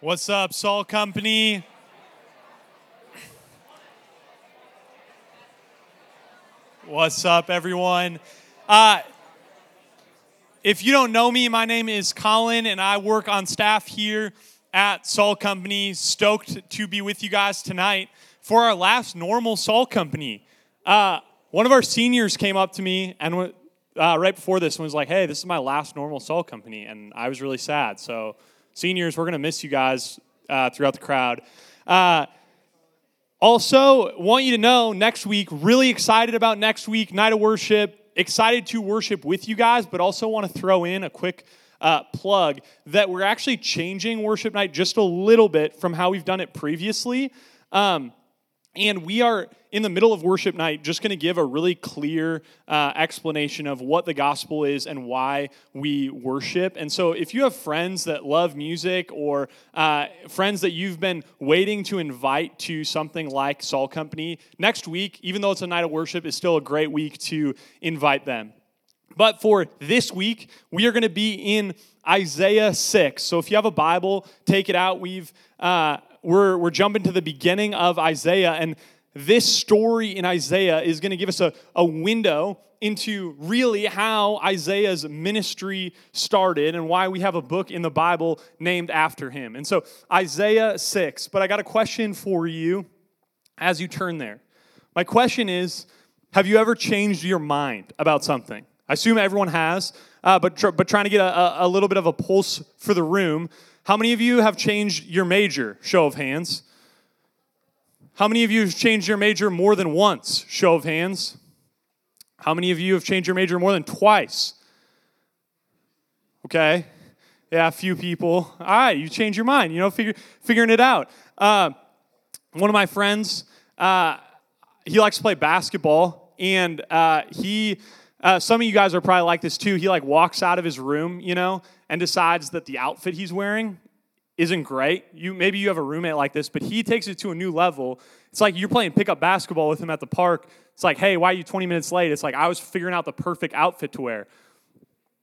What's up, Salt Company? What's up, everyone? Uh, if you don't know me, my name is Colin, and I work on staff here at Salt Company. Stoked to be with you guys tonight for our last normal Salt Company. Uh, one of our seniors came up to me and uh, right before this and was like, "Hey, this is my last normal Salt Company," and I was really sad. So, seniors, we're gonna miss you guys uh, throughout the crowd. Uh, also, want you to know next week, really excited about next week, night of worship, excited to worship with you guys, but also want to throw in a quick uh, plug that we're actually changing worship night just a little bit from how we've done it previously. Um, and we are in the middle of worship night just going to give a really clear uh, explanation of what the gospel is and why we worship. And so, if you have friends that love music or uh, friends that you've been waiting to invite to something like Salt Company, next week, even though it's a night of worship, is still a great week to invite them. But for this week, we are going to be in Isaiah 6. So if you have a Bible, take it out. We've uh, we're, we're jumping to the beginning of Isaiah, and this story in Isaiah is going to give us a, a window into really how Isaiah's ministry started and why we have a book in the Bible named after him. And so, Isaiah 6. But I got a question for you as you turn there. My question is Have you ever changed your mind about something? I assume everyone has, uh, but, tr- but trying to get a, a little bit of a pulse for the room. How many of you have changed your major? Show of hands. How many of you have changed your major more than once? Show of hands. How many of you have changed your major more than twice? Okay. Yeah, a few people. All right, you change your mind, you know, figure, figuring it out. Uh, one of my friends, uh, he likes to play basketball, and uh, he, uh, some of you guys are probably like this too. He like walks out of his room, you know, and decides that the outfit he's wearing isn't great. You maybe you have a roommate like this, but he takes it to a new level. It's like you're playing pickup basketball with him at the park. It's like, hey, why are you 20 minutes late? It's like I was figuring out the perfect outfit to wear.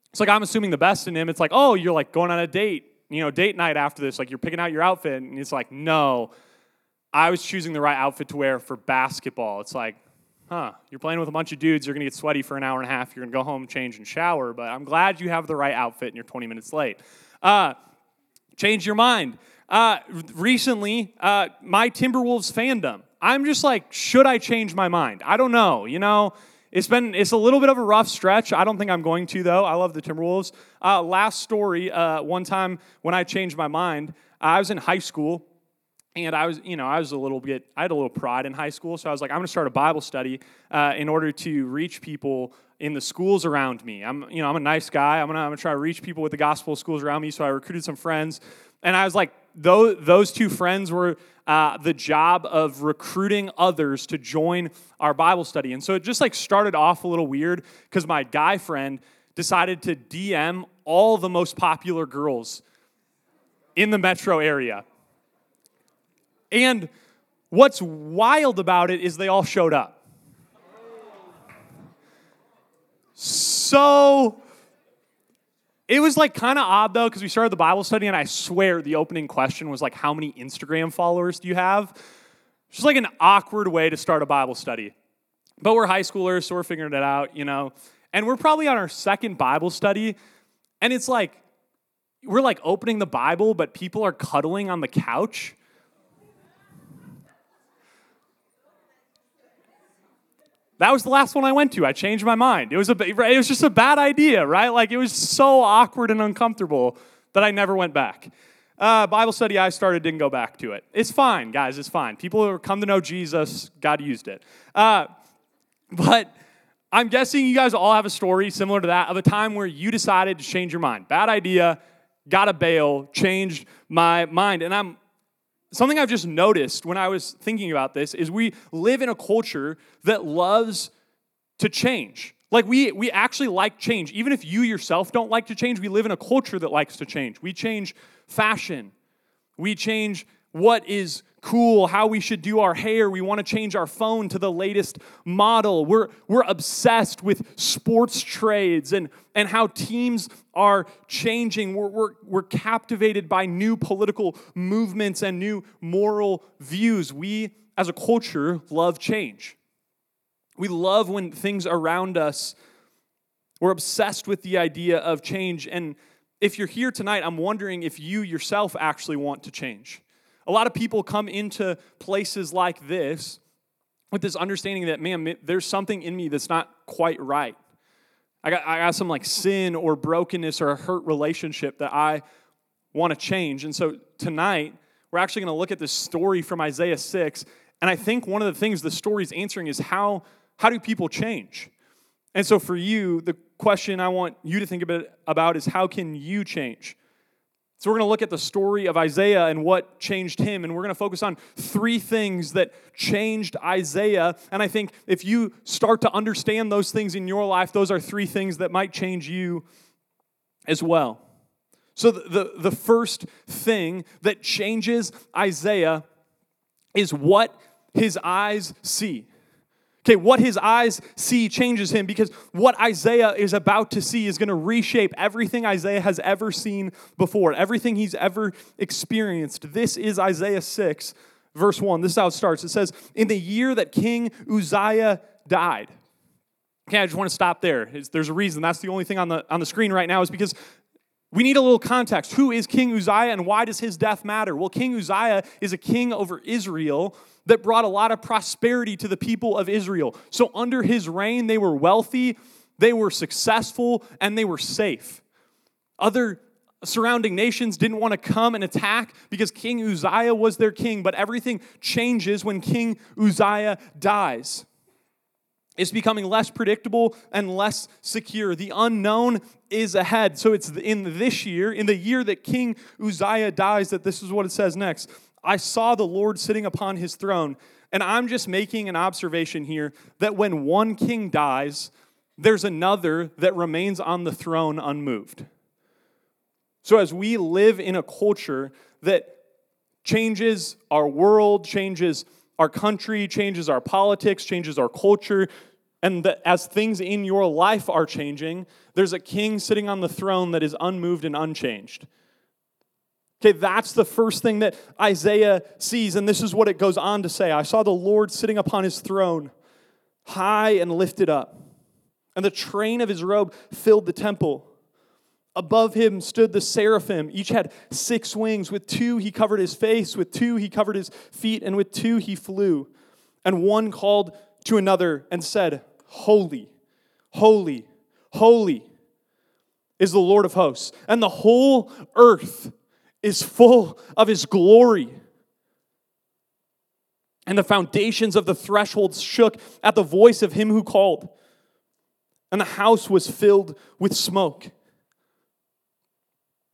It's like I'm assuming the best in him. It's like, oh, you're like going on a date, you know, date night after this. Like you're picking out your outfit, and it's like, no, I was choosing the right outfit to wear for basketball. It's like, huh, you're playing with a bunch of dudes. You're gonna get sweaty for an hour and a half. You're gonna go home, change, and shower. But I'm glad you have the right outfit, and you're 20 minutes late. Uh, change your mind. Uh, recently, uh, my Timberwolves fandom. I'm just like, should I change my mind? I don't know. You know, it's been it's a little bit of a rough stretch. I don't think I'm going to though. I love the Timberwolves. Uh, last story. Uh, one time when I changed my mind, I was in high school. And I was, you know, I was a little bit, I had a little pride in high school. So I was like, I'm going to start a Bible study uh, in order to reach people in the schools around me. I'm, you know, I'm a nice guy. I'm gonna, I'm gonna try to reach people with the gospel schools around me. So I recruited some friends, and I was like, those, those two friends were uh, the job of recruiting others to join our Bible study. And so it just like started off a little weird because my guy friend decided to DM all the most popular girls in the metro area. And what's wild about it is they all showed up. So it was like kind of odd though, because we started the Bible study, and I swear the opening question was like, How many Instagram followers do you have? It's just like an awkward way to start a Bible study. But we're high schoolers, so we're figuring it out, you know. And we're probably on our second Bible study, and it's like, we're like opening the Bible, but people are cuddling on the couch. That was the last one I went to. I changed my mind. It was a it was just a bad idea, right? Like it was so awkward and uncomfortable that I never went back. Uh, Bible study I started didn't go back to it. It's fine, guys. It's fine. People who come to know Jesus, God used it. Uh, but I'm guessing you guys all have a story similar to that of a time where you decided to change your mind. Bad idea, got a bail, changed my mind. And I'm something I've just noticed when I was thinking about this is we live in a culture that loves to change. Like we we actually like change. Even if you yourself don't like to change, we live in a culture that likes to change. We change fashion. We change what is cool, how we should do our hair. We want to change our phone to the latest model. We're, we're obsessed with sports trades and, and how teams are changing. We're, we're, we're captivated by new political movements and new moral views. We, as a culture, love change. We love when things around us, we're obsessed with the idea of change. And if you're here tonight, I'm wondering if you yourself actually want to change. A lot of people come into places like this with this understanding that, man, there's something in me that's not quite right. I got, I got some like sin or brokenness or a hurt relationship that I want to change. And so tonight, we're actually going to look at this story from Isaiah 6. And I think one of the things the story is answering is how, how do people change? And so for you, the question I want you to think about is how can you change? So, we're going to look at the story of Isaiah and what changed him, and we're going to focus on three things that changed Isaiah. And I think if you start to understand those things in your life, those are three things that might change you as well. So, the, the, the first thing that changes Isaiah is what his eyes see. Okay, what his eyes see changes him because what Isaiah is about to see is going to reshape everything Isaiah has ever seen before, everything he's ever experienced. This is Isaiah 6, verse 1. This is how it starts. It says, In the year that King Uzziah died. Okay, I just want to stop there. There's a reason. That's the only thing on the, on the screen right now, is because we need a little context. Who is King Uzziah and why does his death matter? Well, King Uzziah is a king over Israel that brought a lot of prosperity to the people of Israel. So, under his reign, they were wealthy, they were successful, and they were safe. Other surrounding nations didn't want to come and attack because King Uzziah was their king, but everything changes when King Uzziah dies. It's becoming less predictable and less secure. The unknown is ahead. So it's in this year, in the year that King Uzziah dies, that this is what it says next. I saw the Lord sitting upon his throne. And I'm just making an observation here that when one king dies, there's another that remains on the throne unmoved. So as we live in a culture that changes our world, changes our country, changes our politics, changes our culture, and that as things in your life are changing, there's a king sitting on the throne that is unmoved and unchanged. Okay, that's the first thing that Isaiah sees, and this is what it goes on to say I saw the Lord sitting upon his throne, high and lifted up, and the train of his robe filled the temple. Above him stood the seraphim. Each had six wings. With two he covered his face, with two he covered his feet, and with two he flew. And one called to another and said, Holy, holy, holy is the Lord of hosts. And the whole earth is full of his glory. And the foundations of the thresholds shook at the voice of him who called, and the house was filled with smoke.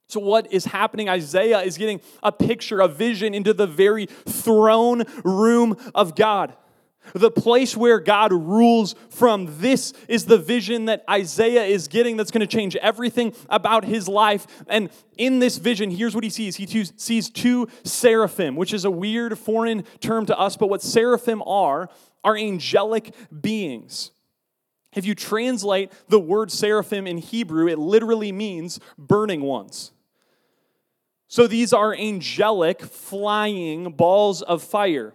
So, what is happening? Isaiah is getting a picture, a vision into the very throne room of God the place where God rules from. This is the vision that Isaiah is getting that's going to change everything about his life. And in this vision, here's what he sees he sees two seraphim, which is a weird foreign term to us, but what seraphim are, are angelic beings. If you translate the word seraphim in Hebrew, it literally means burning ones. So these are angelic flying balls of fire,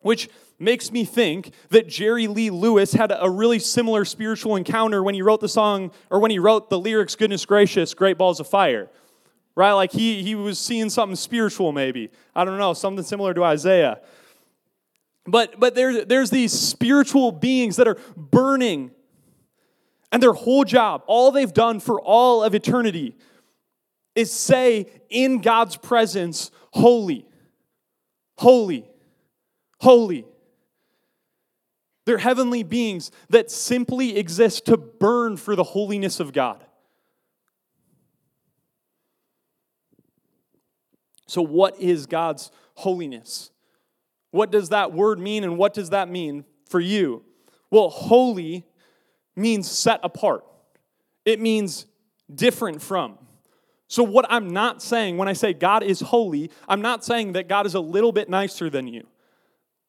which makes me think that Jerry Lee Lewis had a really similar spiritual encounter when he wrote the song, or when he wrote the lyrics, Goodness Gracious, Great Balls of Fire. Right? Like he, he was seeing something spiritual, maybe. I don't know, something similar to Isaiah. But, but there, there's these spiritual beings that are burning, and their whole job, all they've done for all of eternity, is say in God's presence, Holy, holy, holy. They're heavenly beings that simply exist to burn for the holiness of God. So, what is God's holiness? What does that word mean, and what does that mean for you? Well, holy means set apart, it means different from. So, what I'm not saying when I say God is holy, I'm not saying that God is a little bit nicer than you,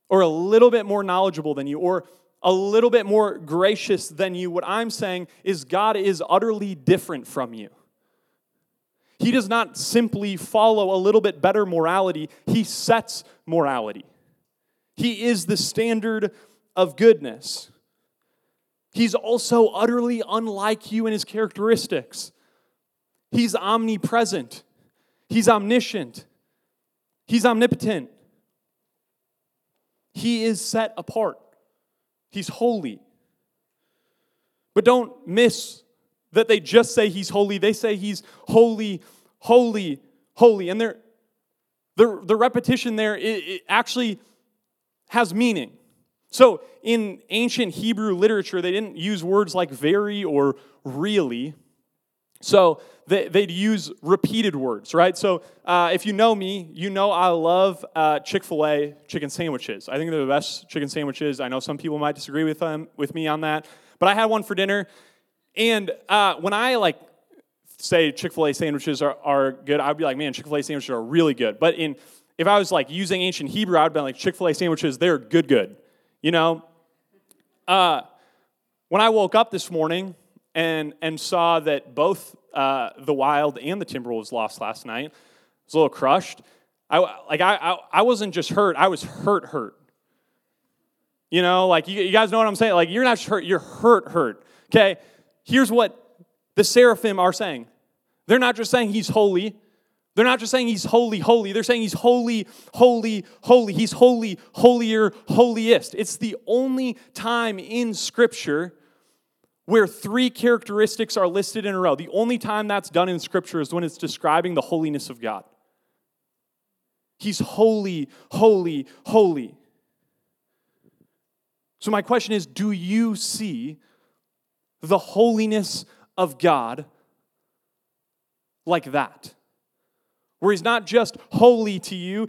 or a little bit more knowledgeable than you, or a little bit more gracious than you. What I'm saying is God is utterly different from you. He does not simply follow a little bit better morality, He sets morality. He is the standard of goodness. He's also utterly unlike you in his characteristics. He's omnipresent, he's omniscient, he's omnipotent. He is set apart, he's holy. But don't miss that they just say he's holy, they say he's holy, holy, holy. And the, the repetition there it, it actually has meaning. So in ancient Hebrew literature, they didn't use words like very or really. So they, would use repeated words, right? So uh, if you know me, you know I love uh, Chick fil A chicken sandwiches. I think they're the best chicken sandwiches. I know some people might disagree with, them, with me on that, but I had one for dinner. And uh, when I like say Chick fil A sandwiches are, are good, I'd be like, man, Chick fil A sandwiches are really good. But in if I was like using ancient Hebrew, I'd be like, Chick fil A sandwiches, they're good, good. You know? Uh, when I woke up this morning and, and saw that both uh, the Wild and the Timberwolves lost last night, I was a little crushed. I, like, I, I, I wasn't just hurt, I was hurt, hurt. You know, like, you, you guys know what I'm saying? Like, you're not hurt, you're hurt, hurt. Okay? Here's what the seraphim are saying they're not just saying he's holy, they're not just saying he's holy, holy. They're saying he's holy, holy, holy. He's holy, holier, holiest. It's the only time in Scripture where three characteristics are listed in a row. The only time that's done in Scripture is when it's describing the holiness of God. He's holy, holy, holy. So, my question is do you see the holiness of God like that? where he's not just holy to you.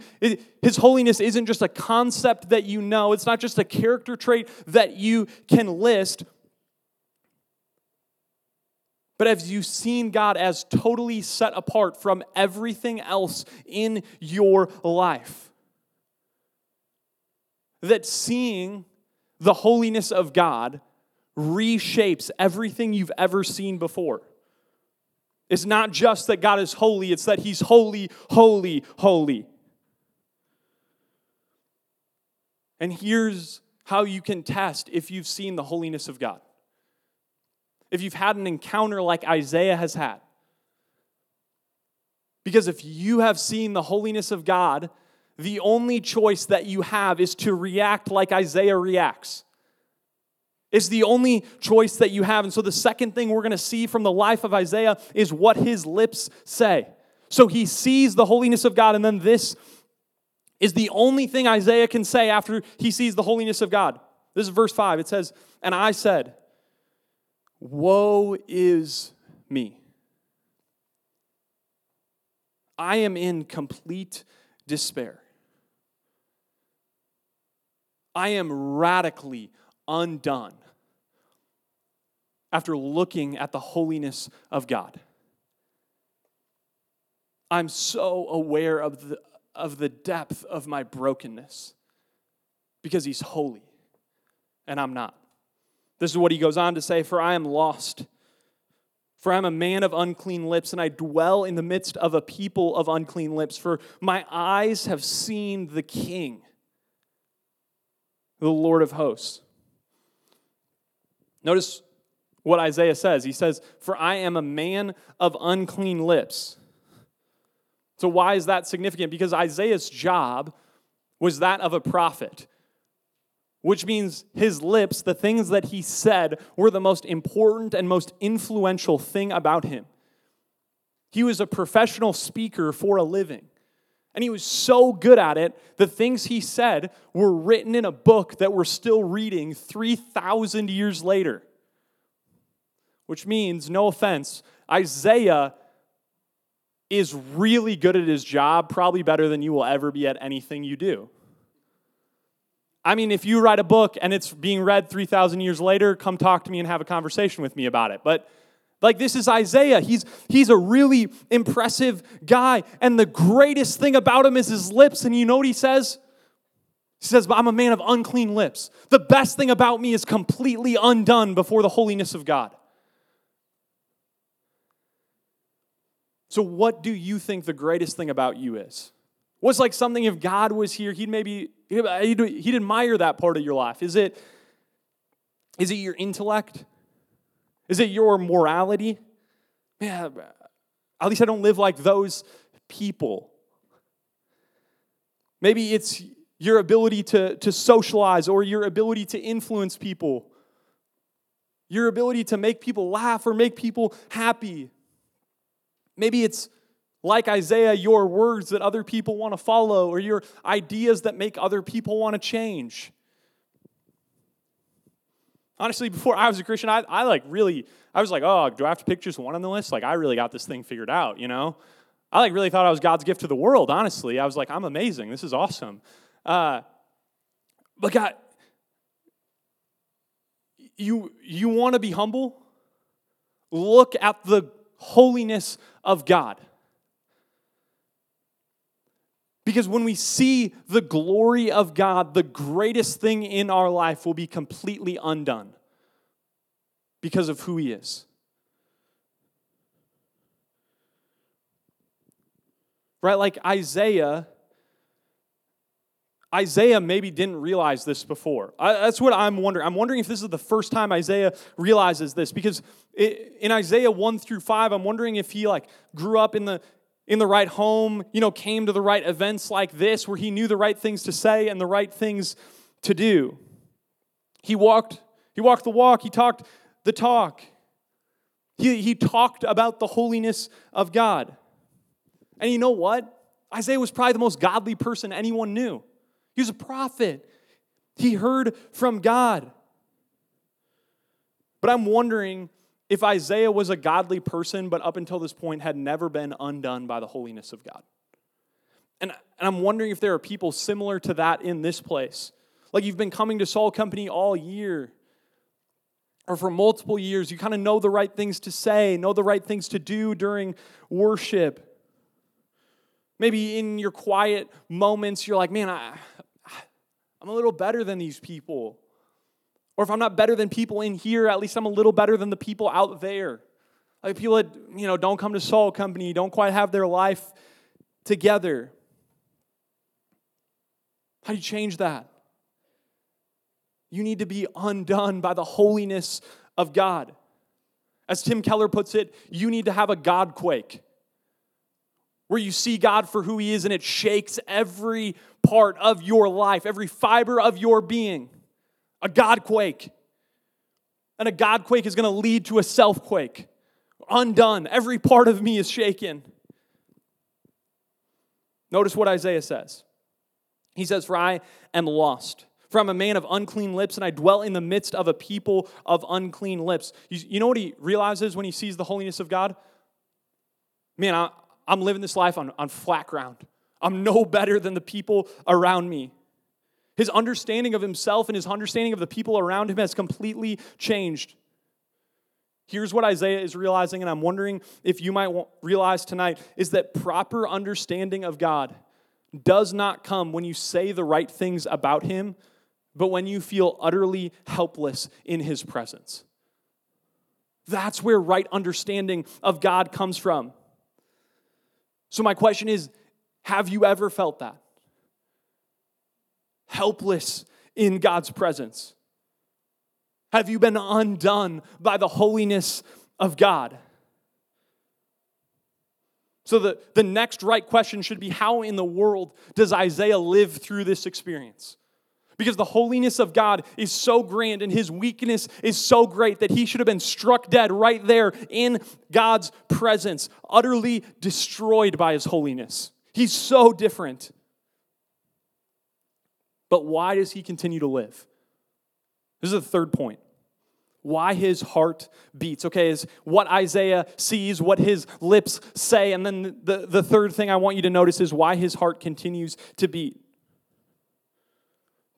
His holiness isn't just a concept that you know, it's not just a character trait that you can list. But have you seen God as totally set apart from everything else in your life? That seeing the holiness of God reshapes everything you've ever seen before. It's not just that God is holy, it's that He's holy, holy, holy. And here's how you can test if you've seen the holiness of God. If you've had an encounter like Isaiah has had. Because if you have seen the holiness of God, the only choice that you have is to react like Isaiah reacts. It's the only choice that you have. And so, the second thing we're going to see from the life of Isaiah is what his lips say. So, he sees the holiness of God, and then this is the only thing Isaiah can say after he sees the holiness of God. This is verse 5. It says, And I said, Woe is me. I am in complete despair. I am radically undone after looking at the holiness of God. I'm so aware of the, of the depth of my brokenness because He's holy and I'm not. This is what he goes on to say For I am lost. For I am a man of unclean lips, and I dwell in the midst of a people of unclean lips. For my eyes have seen the King, the Lord of hosts. Notice what Isaiah says. He says, For I am a man of unclean lips. So, why is that significant? Because Isaiah's job was that of a prophet, which means his lips, the things that he said, were the most important and most influential thing about him. He was a professional speaker for a living. And he was so good at it, the things he said were written in a book that we're still reading 3,000 years later which means, no offense, Isaiah is really good at his job, probably better than you will ever be at anything you do. I mean, if you write a book and it's being read 3,000 years later, come talk to me and have a conversation with me about it. But Like this is Isaiah. He's he's a really impressive guy and the greatest thing about him is his lips and you know what he says? He says, "But I'm a man of unclean lips. The best thing about me is completely undone before the holiness of God." So what do you think the greatest thing about you is? What's like something if God was here, he'd maybe he'd, admire that part of your life. Is it is it your intellect? Is it your morality? Yeah, at least I don't live like those people. Maybe it's your ability to, to socialize or your ability to influence people, your ability to make people laugh or make people happy. Maybe it's like Isaiah, your words that other people want to follow or your ideas that make other people want to change. Honestly, before I was a Christian, I, I like really, I was like, oh, do I have to pick just one on the list? Like, I really got this thing figured out, you know? I like really thought I was God's gift to the world, honestly. I was like, I'm amazing. This is awesome. Uh, but God, you, you want to be humble? Look at the holiness of God. Because when we see the glory of God, the greatest thing in our life will be completely undone because of who He is. Right? Like Isaiah. Isaiah maybe didn't realize this before. I, that's what I'm wondering. I'm wondering if this is the first time Isaiah realizes this because it, in Isaiah 1 through 5, I'm wondering if he like grew up in the in the right home, you know, came to the right events like this where he knew the right things to say and the right things to do. He walked, he walked the walk, he talked the talk. He, he talked about the holiness of God. And you know what? Isaiah was probably the most godly person anyone knew. He was a prophet. He heard from God. But I'm wondering if Isaiah was a godly person, but up until this point had never been undone by the holiness of God. And, and I'm wondering if there are people similar to that in this place. Like you've been coming to Salt Company all year or for multiple years. You kind of know the right things to say, know the right things to do during worship. Maybe in your quiet moments, you're like, man, I, I'm a little better than these people. Or if I'm not better than people in here, at least I'm a little better than the people out there. Like people that, you know, don't come to Salt Company, don't quite have their life together. How do you change that? You need to be undone by the holiness of God. As Tim Keller puts it, you need to have a God quake where you see God for who He is and it shakes every part of your life, every fiber of your being a God quake. And a God quake is going to lead to a self quake. Undone. Every part of me is shaken. Notice what Isaiah says. He says, For I am lost. For I'm a man of unclean lips, and I dwell in the midst of a people of unclean lips. You, you know what he realizes when he sees the holiness of God? Man, I, I'm living this life on, on flat ground. I'm no better than the people around me. His understanding of himself and his understanding of the people around him has completely changed. Here's what Isaiah is realizing, and I'm wondering if you might realize tonight is that proper understanding of God does not come when you say the right things about him, but when you feel utterly helpless in his presence. That's where right understanding of God comes from. So, my question is have you ever felt that? Helpless in God's presence? Have you been undone by the holiness of God? So, the, the next right question should be how in the world does Isaiah live through this experience? Because the holiness of God is so grand and his weakness is so great that he should have been struck dead right there in God's presence, utterly destroyed by his holiness. He's so different. But why does he continue to live? This is the third point. Why his heart beats. Okay, is what Isaiah sees, what his lips say. And then the, the third thing I want you to notice is why his heart continues to beat.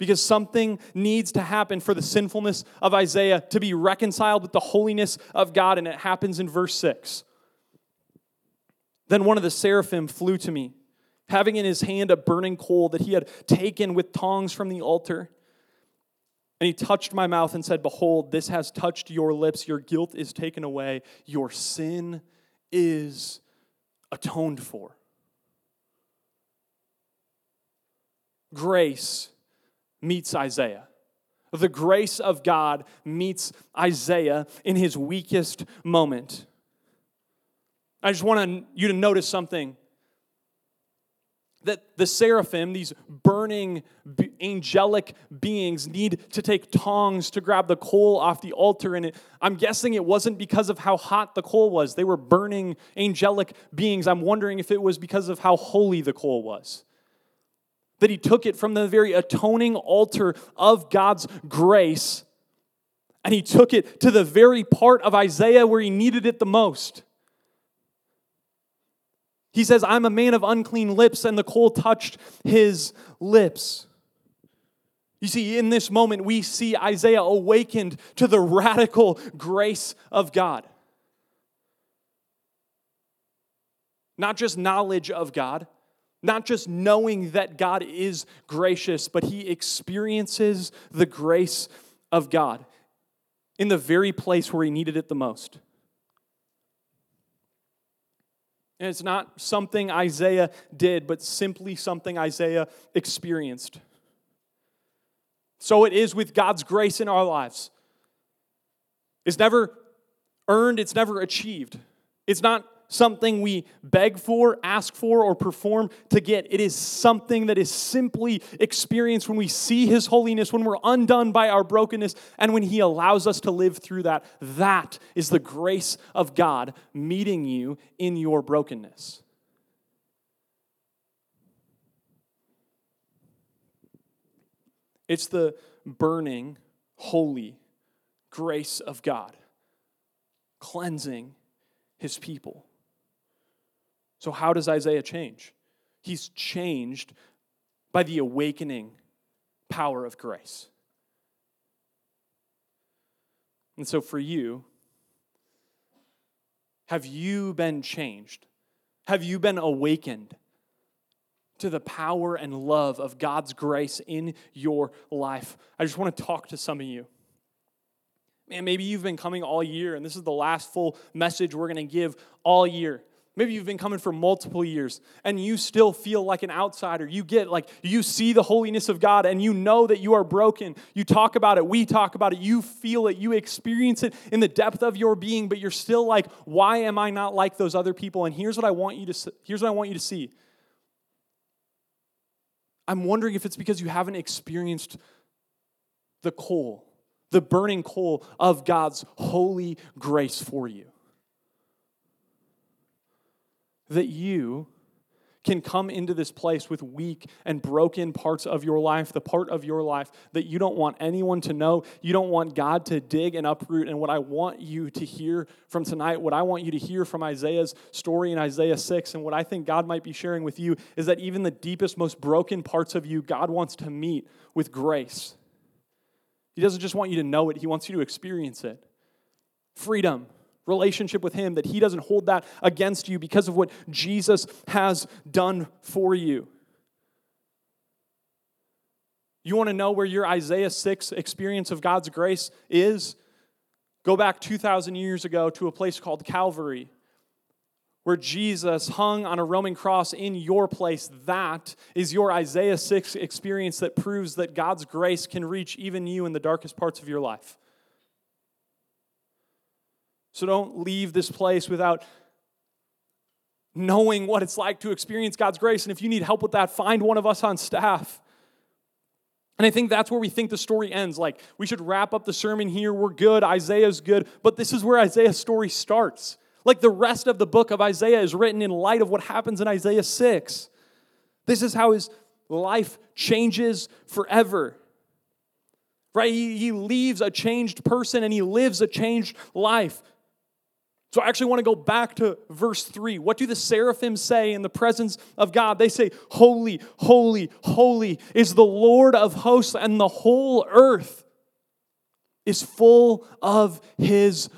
because something needs to happen for the sinfulness of Isaiah to be reconciled with the holiness of God, and it happens in verse 6. Then one of the seraphim flew to me, having in his hand a burning coal that he had taken with tongs from the altar. And he touched my mouth and said, Behold, this has touched your lips. Your guilt is taken away. Your sin is atoned for. Grace meets Isaiah. The grace of God meets Isaiah in his weakest moment. I just want you to notice something that the seraphim, these burning angelic beings, need to take tongs to grab the coal off the altar. And it, I'm guessing it wasn't because of how hot the coal was. They were burning angelic beings. I'm wondering if it was because of how holy the coal was. That he took it from the very atoning altar of God's grace and he took it to the very part of Isaiah where he needed it the most. He says, I'm a man of unclean lips, and the coal touched his lips. You see, in this moment, we see Isaiah awakened to the radical grace of God. Not just knowledge of God, not just knowing that God is gracious, but he experiences the grace of God in the very place where he needed it the most. And it's not something Isaiah did, but simply something Isaiah experienced. So it is with God's grace in our lives. It's never earned, it's never achieved. It's not something we beg for, ask for, or perform to get. It is something that is simply experienced when we see His holiness, when we're undone by our brokenness, and when He allows us to live through that. That is the grace of God meeting you in your brokenness. It's the burning, holy grace of God, cleansing his people. So, how does Isaiah change? He's changed by the awakening power of grace. And so, for you, have you been changed? Have you been awakened to the power and love of God's grace in your life? I just want to talk to some of you. Man, maybe you've been coming all year, and this is the last full message we're going to give all year. Maybe you've been coming for multiple years and you still feel like an outsider. You get like, you see the holiness of God and you know that you are broken. You talk about it, we talk about it, you feel it, you experience it in the depth of your being, but you're still like, why am I not like those other people? And here's what I want you to here's what I want you to see. I'm wondering if it's because you haven't experienced the coal, the burning coal of God's holy grace for you that you can come into this place with weak and broken parts of your life, the part of your life that you don't want anyone to know. You don't want God to dig and uproot. And what I want you to hear from tonight, what I want you to hear from Isaiah's story in Isaiah 6, and what I think God might be sharing with you is that even the deepest, most broken parts of you, God wants to meet with grace. He doesn't just want you to know it, He wants you to experience it. Freedom relationship with Him, that He doesn't hold that against you because of what Jesus has done for you. You want to know where your Isaiah 6 experience of God's grace is? Go back 2,000 years ago to a place called Calvary, where Jesus hung on a Roman cross in your place. That is your Isaiah 6 experience that proves that God's grace can reach even you in the darkest parts of your life. So don't leave this place without knowing what it's like to experience God's grace. And if you need help with that, find one of us on staff. And I think that's where we think the story ends. Like, we should wrap up the sermon here. We're good. Isaiah's good. But this is where Isaiah's story starts. Like, the rest of the book of Isaiah is written in light of what happens in Isaiah 6. This is how his life changes forever. Right? He, he leaves a changed person and he lives a changed life. So I actually want to go back to verse 3. What do the seraphim say in the presence of God? They say, Holy, holy, holy is the Lord of hosts, and the whole earth is full of his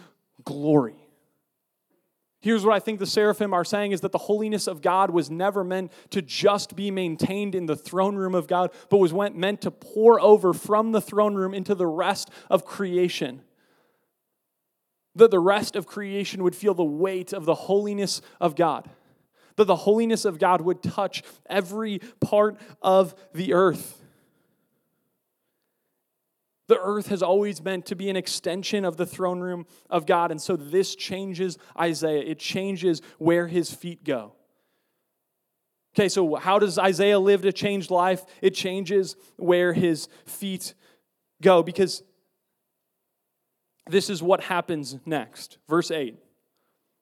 glory. Here's what I think the seraphim are saying is that the holiness of God was never meant to just be maintained in the throne room of God, but was meant to pour over from the throne room into the rest of creation that the rest of creation would feel the weight of the holiness of God, that the holiness of God would touch every part of the earth. The earth has always meant to be an extension of the throne room of God, and so this changes Isaiah. It changes where his feet go. Okay, so how does Isaiah live to change life? It changes where his feet go because this is what happens next. Verse 8.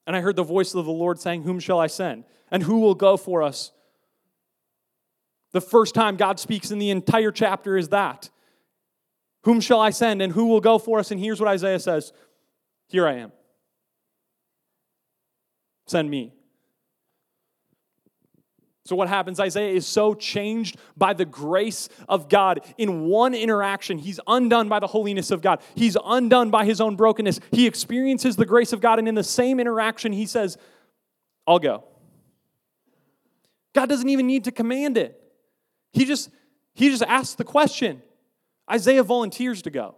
And I heard the voice of the Lord saying, Whom shall I send? And who will go for us? The first time God speaks in the entire chapter is that. Whom shall I send and who will go for us? And here's what Isaiah says Here I am. Send me. So, what happens? Isaiah is so changed by the grace of God. In one interaction, he's undone by the holiness of God. He's undone by his own brokenness. He experiences the grace of God, and in the same interaction, he says, I'll go. God doesn't even need to command it. He just, he just asks the question. Isaiah volunteers to go.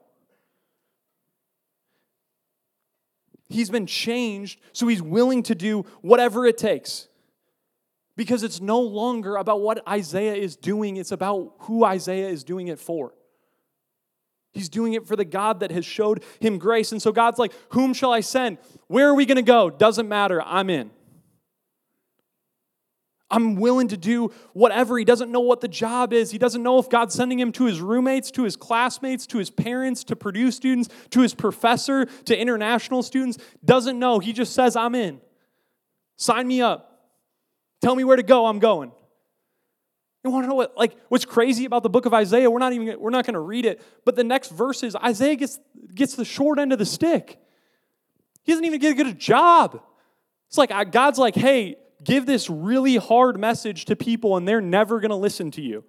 He's been changed, so he's willing to do whatever it takes. Because it's no longer about what Isaiah is doing, it's about who Isaiah is doing it for. He's doing it for the God that has showed him grace. And so God's like, Whom shall I send? Where are we going to go? Doesn't matter. I'm in. I'm willing to do whatever. He doesn't know what the job is. He doesn't know if God's sending him to his roommates, to his classmates, to his parents, to Purdue students, to his professor, to international students. Doesn't know. He just says, I'm in. Sign me up. Tell me where to go, I'm going. You want to know what like what's crazy about the book of Isaiah? We're not even we're not going to read it, but the next verses Isaiah gets gets the short end of the stick. He doesn't even get a good job. It's like God's like, "Hey, give this really hard message to people and they're never going to listen to you."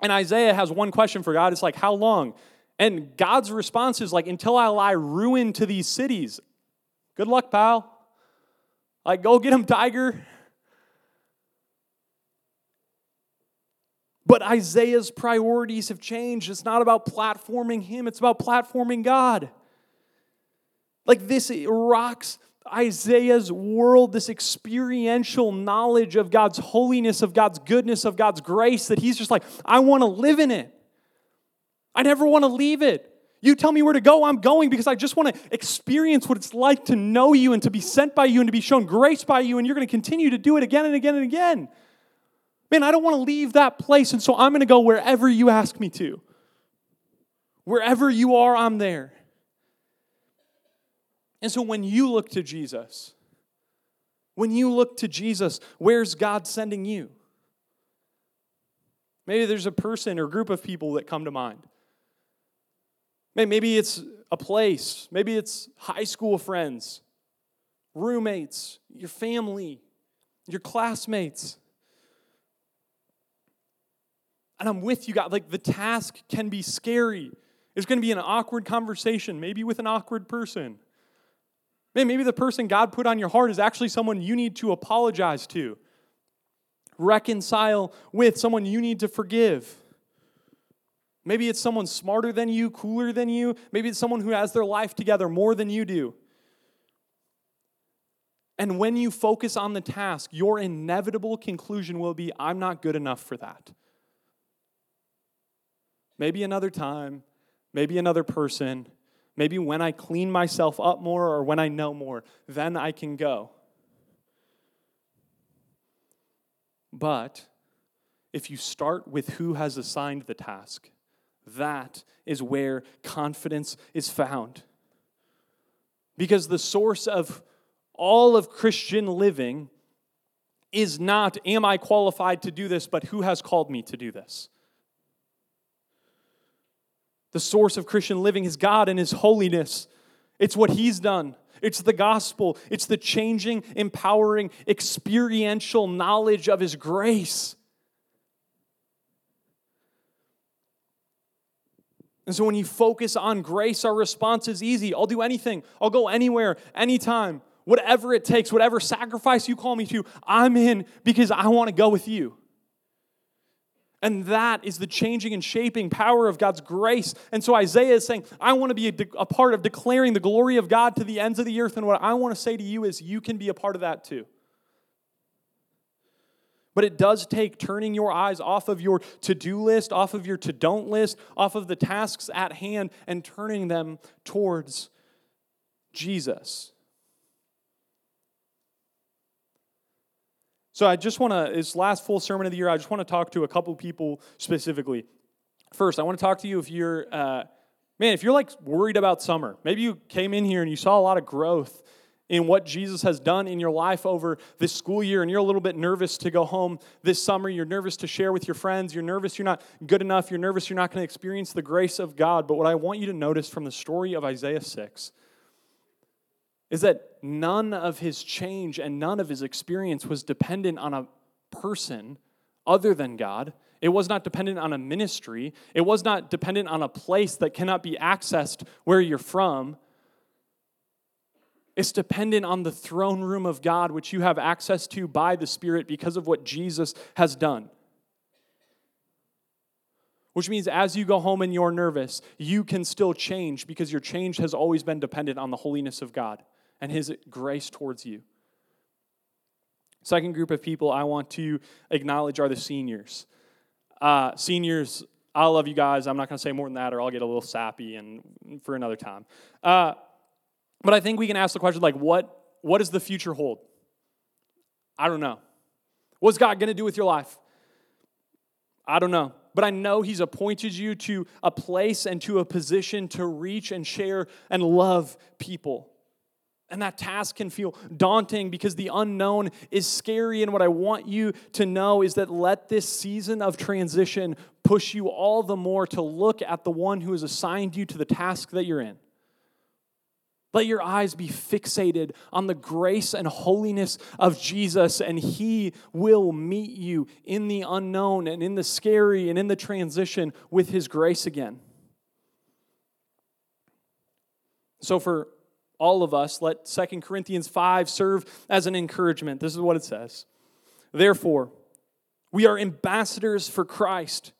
And Isaiah has one question for God. It's like, "How long?" And God's response is like, "Until I lie ruin to these cities." Good luck, pal. Like, go get him, tiger. But Isaiah's priorities have changed. It's not about platforming him, it's about platforming God. Like this rocks Isaiah's world, this experiential knowledge of God's holiness, of God's goodness, of God's grace, that he's just like, I want to live in it. I never want to leave it. You tell me where to go, I'm going because I just want to experience what it's like to know you and to be sent by you and to be shown grace by you, and you're going to continue to do it again and again and again. Man, I don't want to leave that place, and so I'm going to go wherever you ask me to. Wherever you are, I'm there. And so when you look to Jesus, when you look to Jesus, where's God sending you? Maybe there's a person or group of people that come to mind. Maybe it's a place. Maybe it's high school friends, roommates, your family, your classmates. And I'm with you, God. Like the task can be scary. It's going to be an awkward conversation, maybe with an awkward person. Man, maybe the person God put on your heart is actually someone you need to apologize to, reconcile with, someone you need to forgive. Maybe it's someone smarter than you, cooler than you. Maybe it's someone who has their life together more than you do. And when you focus on the task, your inevitable conclusion will be I'm not good enough for that. Maybe another time, maybe another person, maybe when I clean myself up more or when I know more, then I can go. But if you start with who has assigned the task, that is where confidence is found. Because the source of all of Christian living is not, am I qualified to do this, but who has called me to do this? The source of Christian living is God and His holiness. It's what he's done. It's the gospel. It's the changing, empowering, experiential knowledge of his grace. And so when you focus on grace, our response is easy. I'll do anything, I'll go anywhere, anytime, whatever it takes, whatever sacrifice you call me to, I'm in because I want to go with you. And that is the changing and shaping power of God's grace. And so Isaiah is saying, I want to be a, de- a, part of declaring the glory of God to the ends of the earth. And what I want to say to you is, you can be a part of that too. But it does take turning your eyes off of your to do list, off of your to don't list, off of the tasks at hand, and turning them towards Jesus. So I just want to, this last full sermon of the year, I just want to talk to a couple people specifically. First, I want to talk to you if you're, uh, man, if you're like worried about summer. Maybe you came in here and you saw a lot of growth in what Jesus has done in your life over this school year, and you're a little bit nervous to go home this summer. You're nervous to share with your friends. You're nervous you're not good enough. You're nervous you're not going to experience the grace of God. But what I want you to notice from the story of Isaiah 6 is that none of his change and none of his experience was dependent on a person other than God. It was not dependent on a ministry. It was not dependent on a place that cannot be accessed where you're from. It's dependent on the throne room of God, which you have access to by the Spirit because of what Jesus has done. Which means as you go home and you're nervous, you can still change because your change has always been dependent on the holiness of God and His grace towards you. Second group of people I want to acknowledge are the seniors. Uh, seniors, I love you guys. I'm not going to say more than that, or I'll get a little sappy and for another time. Uh, but I think we can ask the question like, what what does the future hold? I don't know. What's God going to do with your life? I don't know. But I know He's appointed you to a place and to a position to reach and share and love people. And that task can feel daunting because the unknown is scary. And what I want you to know is that let this season of transition push you all the more to look at the one who has assigned you to the task that you're in. Let your eyes be fixated on the grace and holiness of Jesus, and He will meet you in the unknown and in the scary and in the transition with His grace again. So, for all of us, let 2 Corinthians 5 serve as an encouragement. This is what it says. Therefore, we are ambassadors for Christ,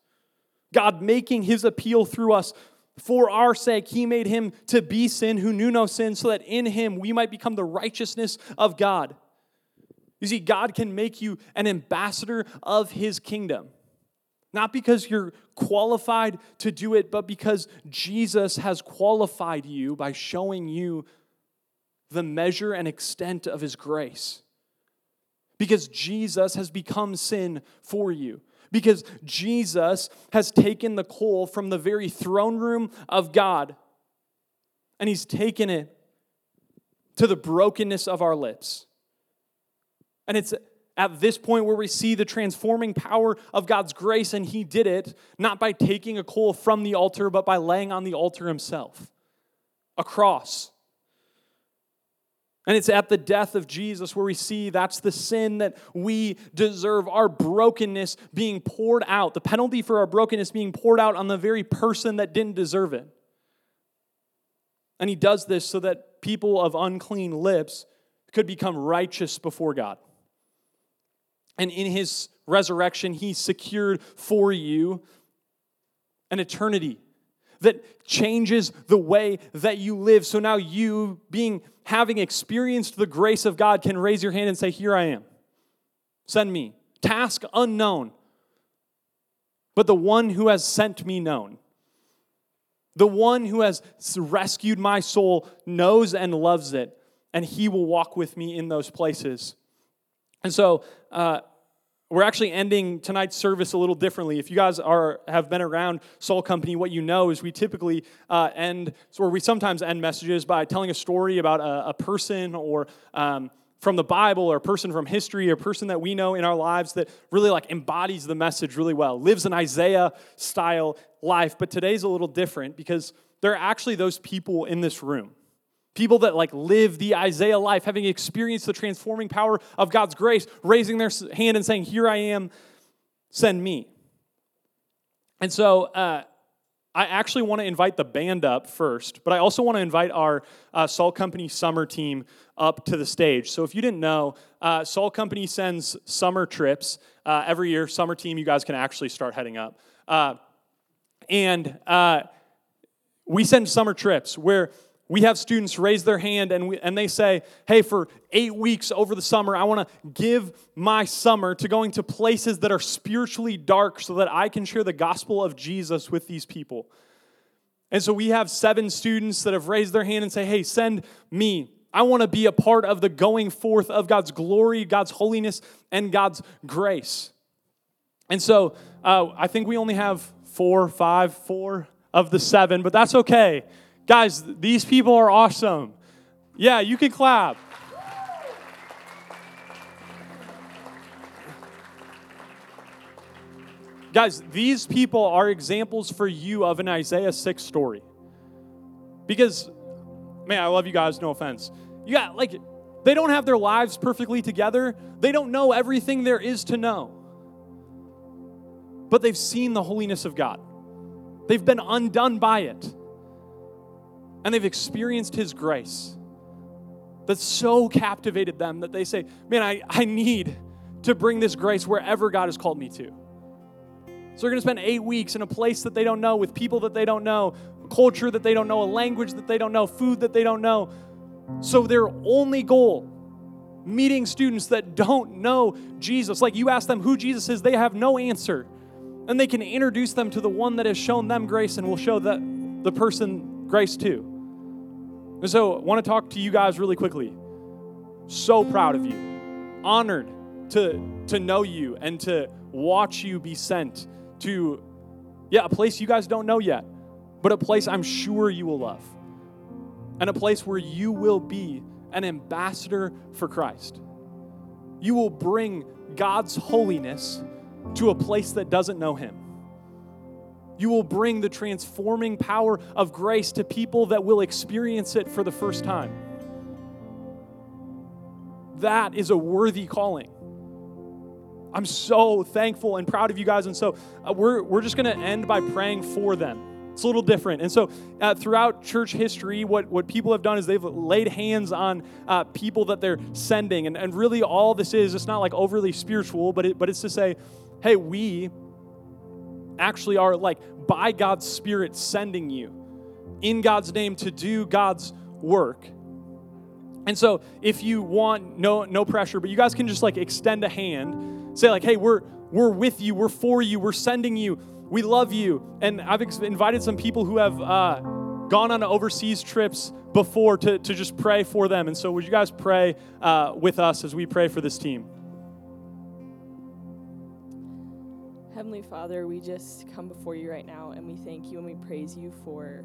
God making his appeal through us. For our sake, he made him to be sin who knew no sin, so that in him we might become the righteousness of God. You see, God can make you an ambassador of his kingdom. Not because you're qualified to do it, but because Jesus has qualified you by showing you the measure and extent of his grace. Because Jesus has become sin for you. Because Jesus has taken the coal from the very throne room of God and he's taken it to the brokenness of our lips. And it's at this point where we see the transforming power of God's grace, and He did it not by taking a coal from the altar, but by laying on the altar Himself a cross. And it's at the death of Jesus where we see that's the sin that we deserve, our brokenness being poured out, the penalty for our brokenness being poured out on the very person that didn't deserve it. And he does this so that people of unclean lips could become righteous before God. And in his resurrection, he secured for you an eternity that changes the way that you live. So now you, being having experienced the grace of God, can raise your hand and say, Here I am. Send me. Task unknown, but the one who has sent me known. The one who has rescued my soul knows and loves it, and he will walk with me in those places. And so, uh, we're actually ending tonight's service a little differently. If you guys are have been around Salt Company, what you know is we typically uh, end, or we sometimes end messages by telling a story about a, a person or um, from the Bible or a person from history or a person that we know in our lives that really like embodies the message really well, lives an Isaiah style life. But today's a little different because there are actually those people in this room People that like live the Isaiah life, having experienced the transforming power of God's grace, raising their hand and saying, Here I am, send me. And so uh, I actually want to invite the band up first, but I also want to invite our uh, Salt Company summer team up to the stage. So if you didn't know, uh, Salt Company sends summer trips uh, every year. Summer team, you guys can actually start heading up. Uh, and uh, we send summer trips where we have students raise their hand and, we, and they say, Hey, for eight weeks over the summer, I want to give my summer to going to places that are spiritually dark so that I can share the gospel of Jesus with these people. And so we have seven students that have raised their hand and say, Hey, send me. I want to be a part of the going forth of God's glory, God's holiness, and God's grace. And so uh, I think we only have four, five, four of the seven, but that's okay Guys, these people are awesome. Yeah, you can clap. Guys, these people are examples for you of an Isaiah 6 story. Because, man, I love you guys, no offense. You got, like, they don't have their lives perfectly together, they don't know everything there is to know. But they've seen the holiness of God, they've been undone by it and they've experienced His grace that so captivated them that they say, Man, I, I need to bring this grace wherever God has called me to. So they're going to spend eight weeks in a place that they don't know, with people that they don't know, culture that they don't know, a language that they don't know, food that they don't know. So their only goal, meeting students that don't know Jesus, like you ask them who Jesus is, they have no answer. And they can introduce them to the one that has shown them grace and will show that the person grace too. And so I want to talk to you guys really quickly. So proud of you. Honored to, to know you and to watch you be sent to, yeah, a place you guys don't know yet, but a place I'm sure you will love. And a place where you will be an ambassador for Christ. You will bring God's holiness to a place that doesn't know Him. You will bring the transforming power of grace to people that will experience it for the first time. That is a worthy calling. I'm so thankful and proud of you guys. And so uh, we're, we're just going to end by praying for them. It's a little different. And so, uh, throughout church history, what, what people have done is they've laid hands on uh, people that they're sending. And, and really, all this is, it's not like overly spiritual, but, it, but it's to say, hey, we actually are like by God's Spirit sending you in God's name to do God's work. And so if you want no no pressure, but you guys can just like extend a hand, say like, "Hey, we're we're with you, we're for you, we're sending you, we love you." And I've invited some people who have uh, gone on overseas trips before to, to just pray for them. And so would you guys pray uh, with us as we pray for this team? Heavenly Father, we just come before you right now and we thank you and we praise you for,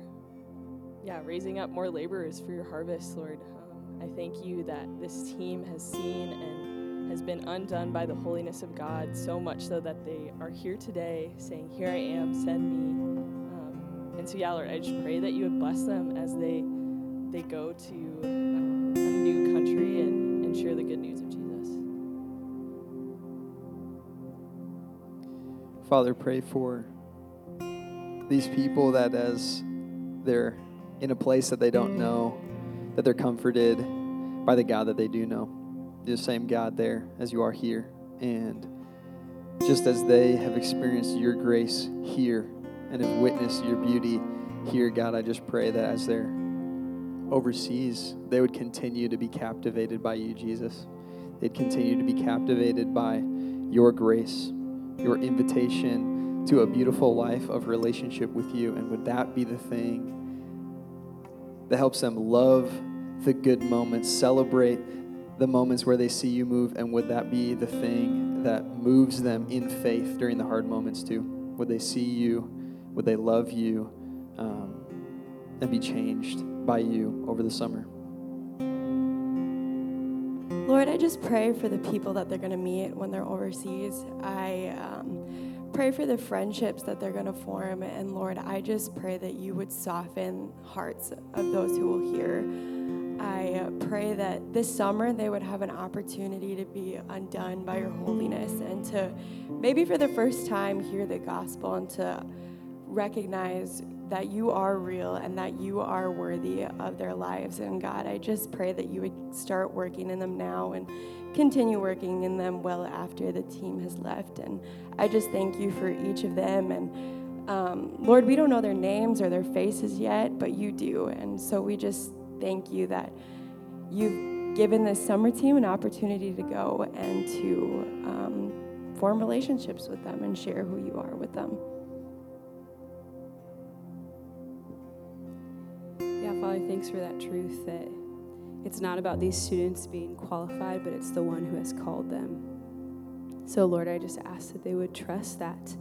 yeah, raising up more laborers for your harvest, Lord. Um, I thank you that this team has seen and has been undone by the holiness of God so much so that they are here today saying, Here I am, send me. Um, and so, yeah, Lord, I just pray that you would bless them as they, they go to um, a new country and, and share the good news Father, pray for these people that as they're in a place that they don't know, that they're comforted by the God that they do know. The same God there as you are here. And just as they have experienced your grace here and have witnessed your beauty here, God, I just pray that as they're overseas, they would continue to be captivated by you, Jesus. They'd continue to be captivated by your grace your invitation to a beautiful life of relationship with you? And would that be the thing that helps them love the good moments, celebrate the moments where they see you move? And would that be the thing that moves them in faith during the hard moments too? Would they see you? Would they love you um, and be changed by you over the summer? Lord, I just pray for the people that they're going to meet when they're overseas. I um, pray for the friendships that they're going to form. And Lord, I just pray that you would soften hearts of those who will hear I pray that this summer they would have an opportunity to be undone by your holiness and to maybe for the first time hear the gospel and to recognize that you are real and that you are worthy of their lives. And God, I just pray that you would start working in them now and continue working in them well after the team has left. And I just thank you for each of them. And um, Lord, we don't know their names or their faces yet, but you do. And so we just thank you that you've given this summer team an opportunity to go and to um, form relationships with them and share who you are with them. Father, thanks for that truth that it's not about these students being qualified, but it's the one who has called them. So, Lord, I just ask that they would trust that,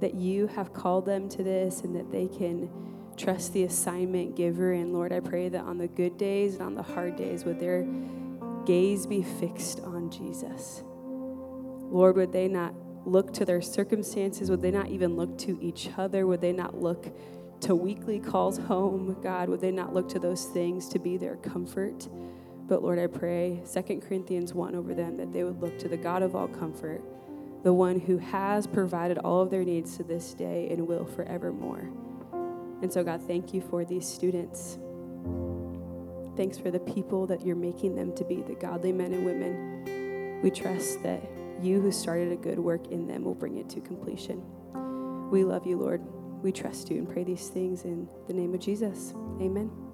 that you have called them to this and that they can trust the assignment giver. And Lord, I pray that on the good days and on the hard days, would their gaze be fixed on Jesus? Lord, would they not look to their circumstances? Would they not even look to each other? Would they not look to weekly calls home, God, would they not look to those things to be their comfort? But Lord, I pray 2 Corinthians 1 over them that they would look to the God of all comfort, the one who has provided all of their needs to this day and will forevermore. And so, God, thank you for these students. Thanks for the people that you're making them to be, the godly men and women. We trust that you who started a good work in them will bring it to completion. We love you, Lord. We trust you and pray these things in the name of Jesus. Amen.